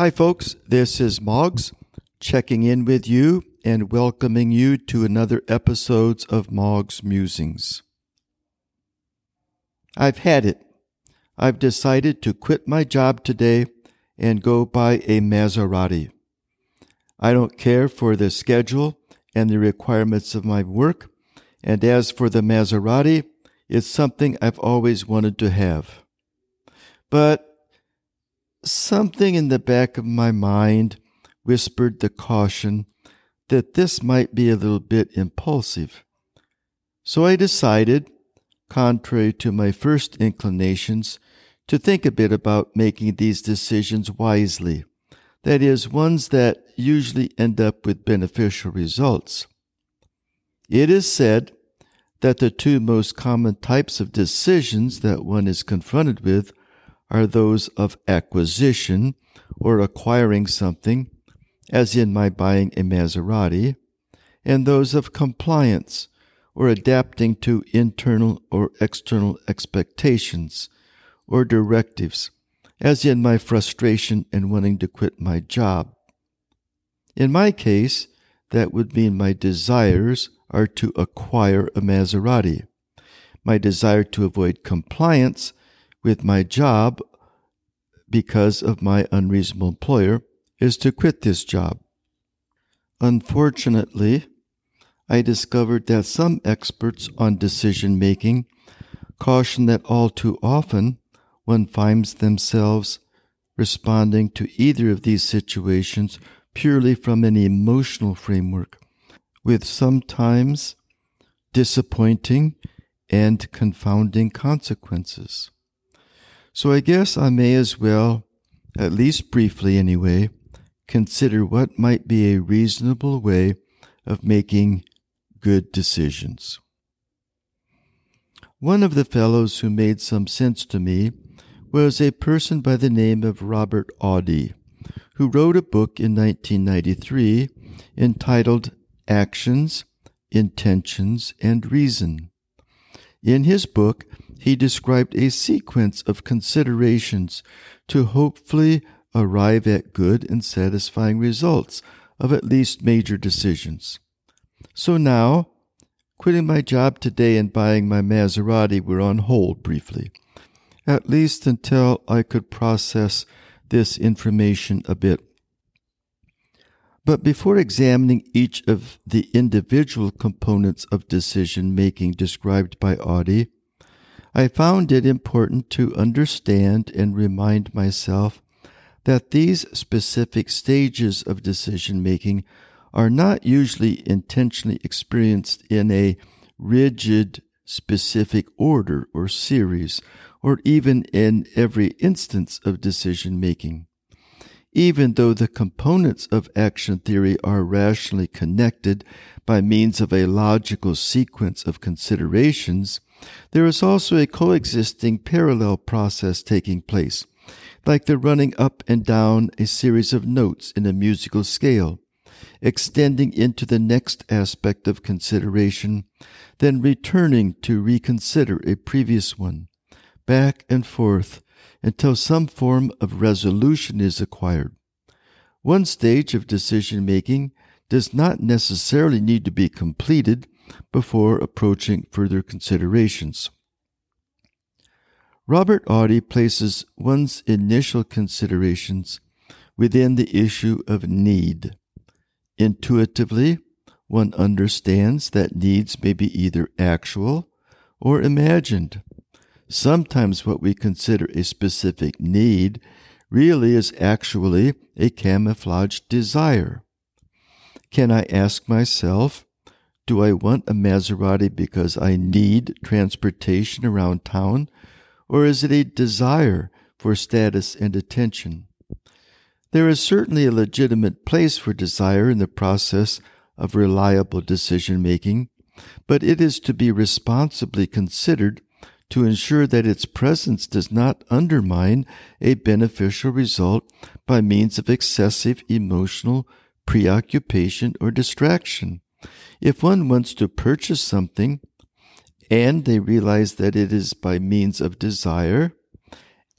Hi, folks. This is Moggs checking in with you and welcoming you to another episode of Moggs Musings. I've had it. I've decided to quit my job today and go buy a Maserati. I don't care for the schedule and the requirements of my work, and as for the Maserati, it's something I've always wanted to have. But Something in the back of my mind whispered the caution that this might be a little bit impulsive. So I decided, contrary to my first inclinations, to think a bit about making these decisions wisely. That is, ones that usually end up with beneficial results. It is said that the two most common types of decisions that one is confronted with are those of acquisition or acquiring something, as in my buying a Maserati, and those of compliance or adapting to internal or external expectations or directives, as in my frustration in wanting to quit my job. In my case, that would mean my desires are to acquire a Maserati. My desire to avoid compliance with my job because of my unreasonable employer is to quit this job. Unfortunately, I discovered that some experts on decision making caution that all too often one finds themselves responding to either of these situations purely from an emotional framework, with sometimes disappointing and confounding consequences. So I guess I may as well, at least briefly anyway, consider what might be a reasonable way of making good decisions. One of the fellows who made some sense to me was a person by the name of Robert Audi, who wrote a book in 1993 entitled Actions, Intentions, and Reason. In his book, he described a sequence of considerations to hopefully arrive at good and satisfying results of at least major decisions. So now, quitting my job today and buying my Maserati were on hold briefly, at least until I could process this information a bit. But before examining each of the individual components of decision making described by Audi, I found it important to understand and remind myself that these specific stages of decision making are not usually intentionally experienced in a rigid, specific order or series, or even in every instance of decision making. Even though the components of action theory are rationally connected by means of a logical sequence of considerations, there is also a coexisting parallel process taking place, like the running up and down a series of notes in a musical scale, extending into the next aspect of consideration, then returning to reconsider a previous one, back and forth until some form of resolution is acquired. One stage of decision making does not necessarily need to be completed before approaching further considerations. Robert Audi places one's initial considerations within the issue of need. Intuitively, one understands that needs may be either actual or imagined. Sometimes what we consider a specific need really is actually a camouflaged desire. Can I ask myself, do I want a Maserati because I need transportation around town, or is it a desire for status and attention? There is certainly a legitimate place for desire in the process of reliable decision making, but it is to be responsibly considered to ensure that its presence does not undermine a beneficial result by means of excessive emotional preoccupation or distraction. If one wants to purchase something and they realize that it is by means of desire,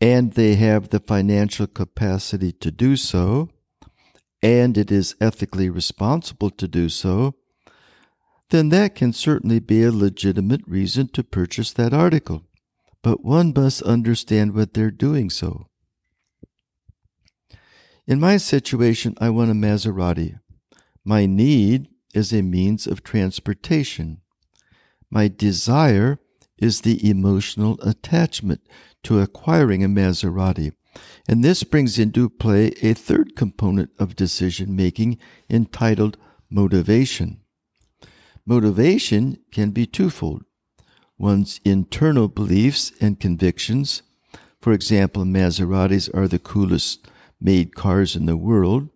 and they have the financial capacity to do so, and it is ethically responsible to do so, then that can certainly be a legitimate reason to purchase that article. But one must understand what they're doing so. In my situation, I want a Maserati. My need is a means of transportation. My desire is the emotional attachment to acquiring a Maserati. And this brings into play a third component of decision making entitled motivation. Motivation can be twofold one's internal beliefs and convictions. For example, Maseratis are the coolest made cars in the world,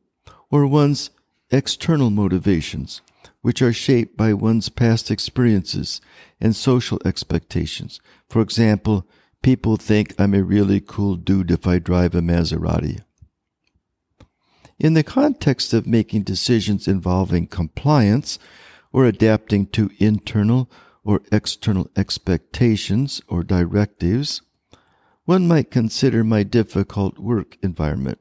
or one's external motivations, which are shaped by one's past experiences and social expectations. For example, people think I'm a really cool dude if I drive a Maserati. In the context of making decisions involving compliance or adapting to internal or external expectations or directives, one might consider my difficult work environment.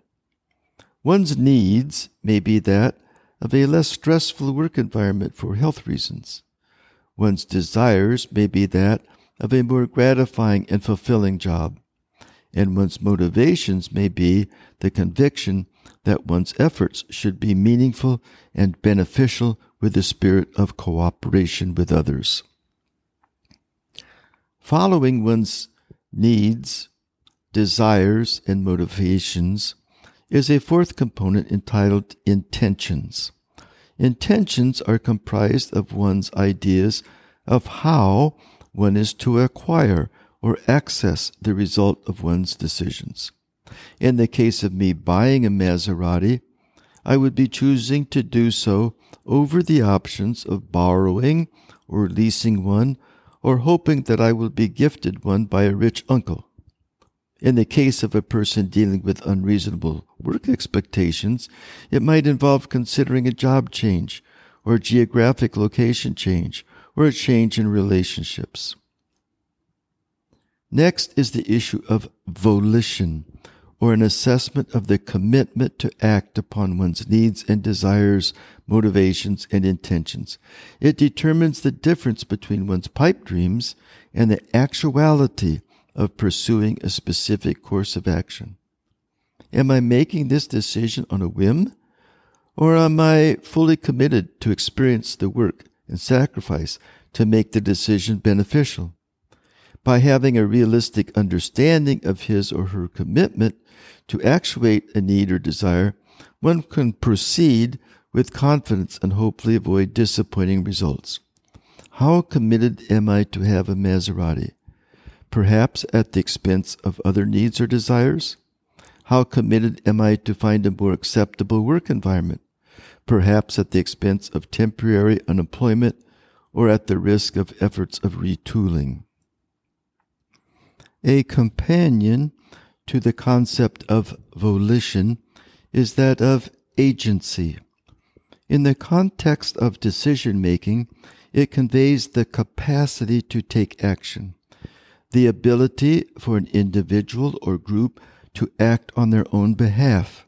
One's needs may be that of a less stressful work environment for health reasons. One's desires may be that of a more gratifying and fulfilling job. And one's motivations may be the conviction that one's efforts should be meaningful and beneficial with the spirit of cooperation with others. Following one's needs, desires, and motivations is a fourth component entitled intentions. Intentions are comprised of one's ideas of how one is to acquire or access the result of one's decisions. In the case of me buying a Maserati, I would be choosing to do so over the options of borrowing or leasing one or hoping that I will be gifted one by a rich uncle. In the case of a person dealing with unreasonable work expectations, it might involve considering a job change, or a geographic location change, or a change in relationships. Next is the issue of volition, or an assessment of the commitment to act upon one's needs and desires, motivations, and intentions. It determines the difference between one's pipe dreams and the actuality of pursuing a specific course of action? Am I making this decision on a whim? Or am I fully committed to experience the work and sacrifice to make the decision beneficial? By having a realistic understanding of his or her commitment to actuate a need or desire, one can proceed with confidence and hopefully avoid disappointing results. How committed am I to have a Maserati? Perhaps at the expense of other needs or desires? How committed am I to find a more acceptable work environment, perhaps at the expense of temporary unemployment or at the risk of efforts of retooling? A companion to the concept of volition is that of agency. In the context of decision making, it conveys the capacity to take action the ability for an individual or group to act on their own behalf.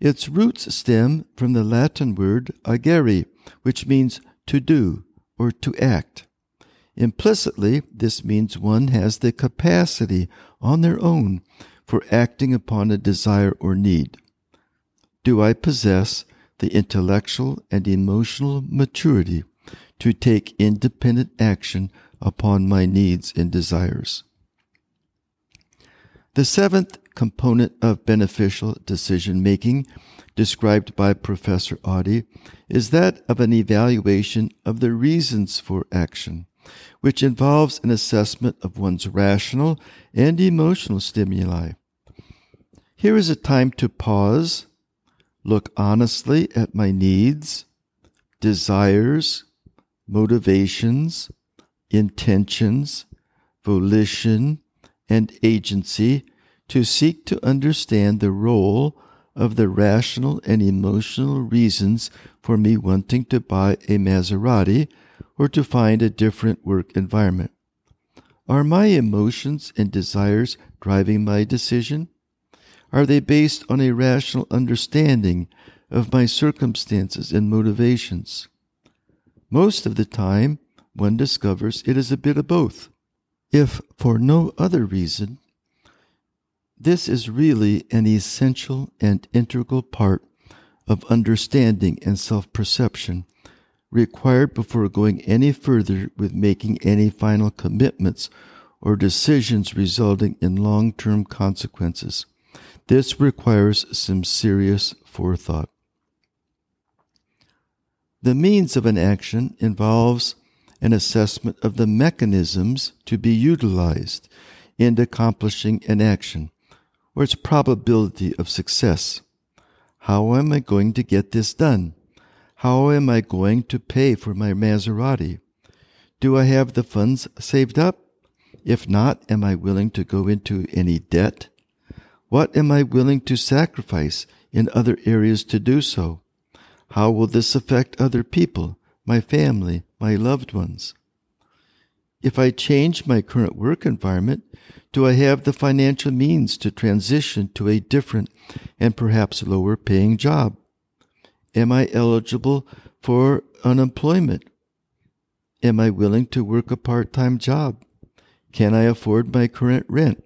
Its roots stem from the Latin word agere, which means to do or to act. Implicitly, this means one has the capacity on their own for acting upon a desire or need. Do I possess the intellectual and emotional maturity to take independent action upon my needs and desires. The seventh component of beneficial decision making, described by Professor Audi, is that of an evaluation of the reasons for action, which involves an assessment of one's rational and emotional stimuli. Here is a time to pause, look honestly at my needs, desires, motivations, intentions, volition, and agency to seek to understand the role of the rational and emotional reasons for me wanting to buy a Maserati or to find a different work environment. Are my emotions and desires driving my decision? Are they based on a rational understanding of my circumstances and motivations? Most of the time, one discovers it is a bit of both. If for no other reason, this is really an essential and integral part of understanding and self perception required before going any further with making any final commitments or decisions resulting in long term consequences. This requires some serious forethought. The means of an action involves an assessment of the mechanisms to be utilized in accomplishing an action or its probability of success. How am I going to get this done? How am I going to pay for my Maserati? Do I have the funds saved up? If not, am I willing to go into any debt? What am I willing to sacrifice in other areas to do so? How will this affect other people, my family, my loved ones? If I change my current work environment, do I have the financial means to transition to a different and perhaps lower paying job? Am I eligible for unemployment? Am I willing to work a part time job? Can I afford my current rent?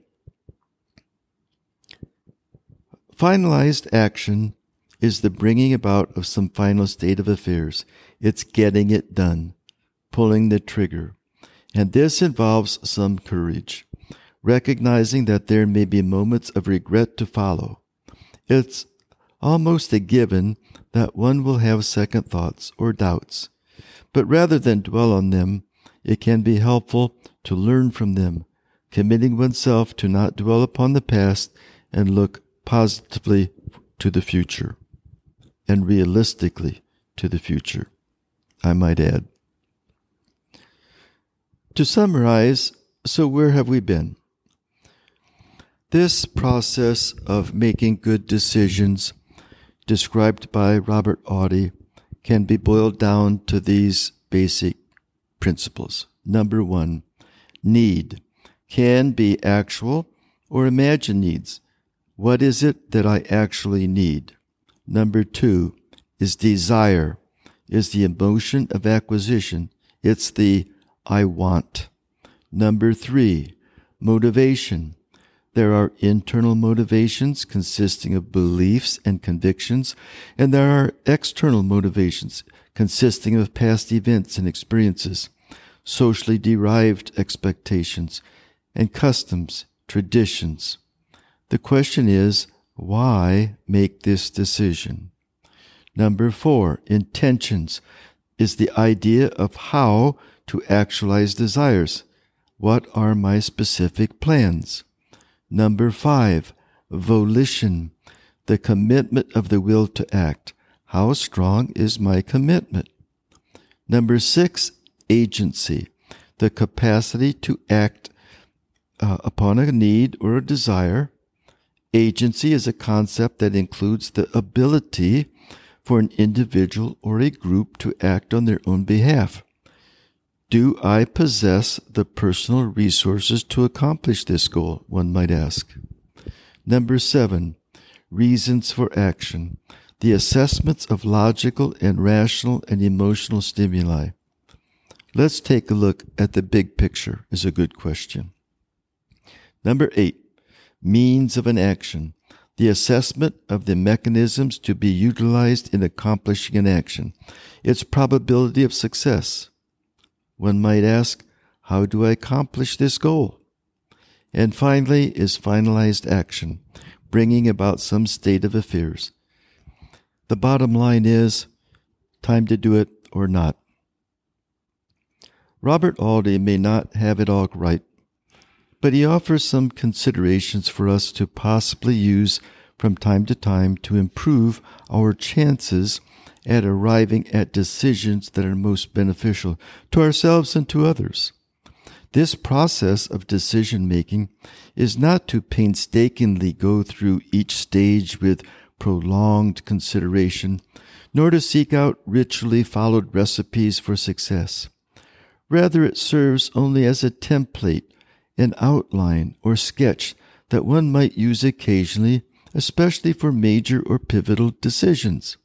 Finalized action is the bringing about of some final state of affairs. It's getting it done, pulling the trigger. And this involves some courage, recognizing that there may be moments of regret to follow. It's almost a given that one will have second thoughts or doubts. But rather than dwell on them, it can be helpful to learn from them, committing oneself to not dwell upon the past and look positively to the future and realistically to the future, I might add. To summarize, so where have we been? This process of making good decisions described by Robert Audi can be boiled down to these basic principles. Number one, need can be actual or imagined needs. What is it that I actually need? Number two is desire, is the emotion of acquisition. It's the I want. Number three, motivation there are internal motivations consisting of beliefs and convictions, and there are external motivations consisting of past events and experiences, socially derived expectations, and customs, traditions. The question is, why make this decision? Number four, intentions is the idea of how to actualize desires. What are my specific plans? Number five, volition, the commitment of the will to act. How strong is my commitment? Number six, agency, the capacity to act uh, upon a need or a desire. Agency is a concept that includes the ability for an individual or a group to act on their own behalf. Do I possess the personal resources to accomplish this goal? One might ask. Number seven, reasons for action. The assessments of logical and rational and emotional stimuli. Let's take a look at the big picture is a good question. Number eight, means of an action. The assessment of the mechanisms to be utilized in accomplishing an action. Its probability of success one might ask, how do I accomplish this goal? And finally is finalized action, bringing about some state of affairs. The bottom line is time to do it or not. Robert Audi may not have it all right, but he offers some considerations for us to possibly use from time to time to improve our chances at arriving at decisions that are most beneficial to ourselves and to others. This process of decision making is not to painstakingly go through each stage with prolonged consideration, nor to seek out ritually followed recipes for success. Rather, it serves only as a template an outline or sketch that one might use occasionally, especially for major or pivotal decisions.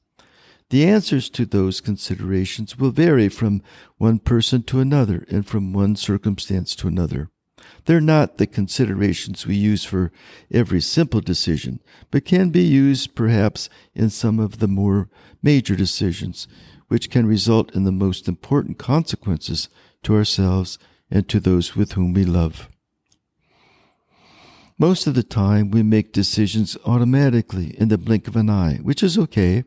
The answers to those considerations will vary from one person to another and from one circumstance to another. They're not the considerations we use for every simple decision, but can be used perhaps in some of the more major decisions, which can result in the most important consequences to ourselves and to those with whom we love. Most of the time, we make decisions automatically in the blink of an eye, which is okay.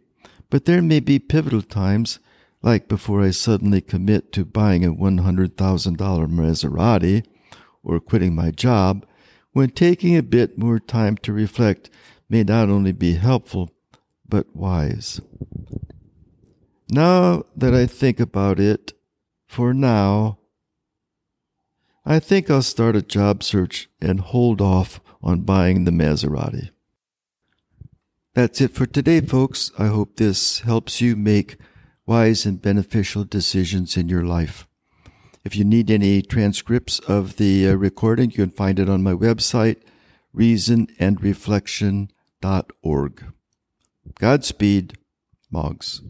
But there may be pivotal times, like before I suddenly commit to buying a $100,000 Maserati or quitting my job, when taking a bit more time to reflect may not only be helpful, but wise. Now that I think about it, for now, I think I'll start a job search and hold off on buying the Maserati. That's it for today, folks. I hope this helps you make wise and beneficial decisions in your life. If you need any transcripts of the uh, recording, you can find it on my website, reasonandreflection.org. Godspeed, Moggs.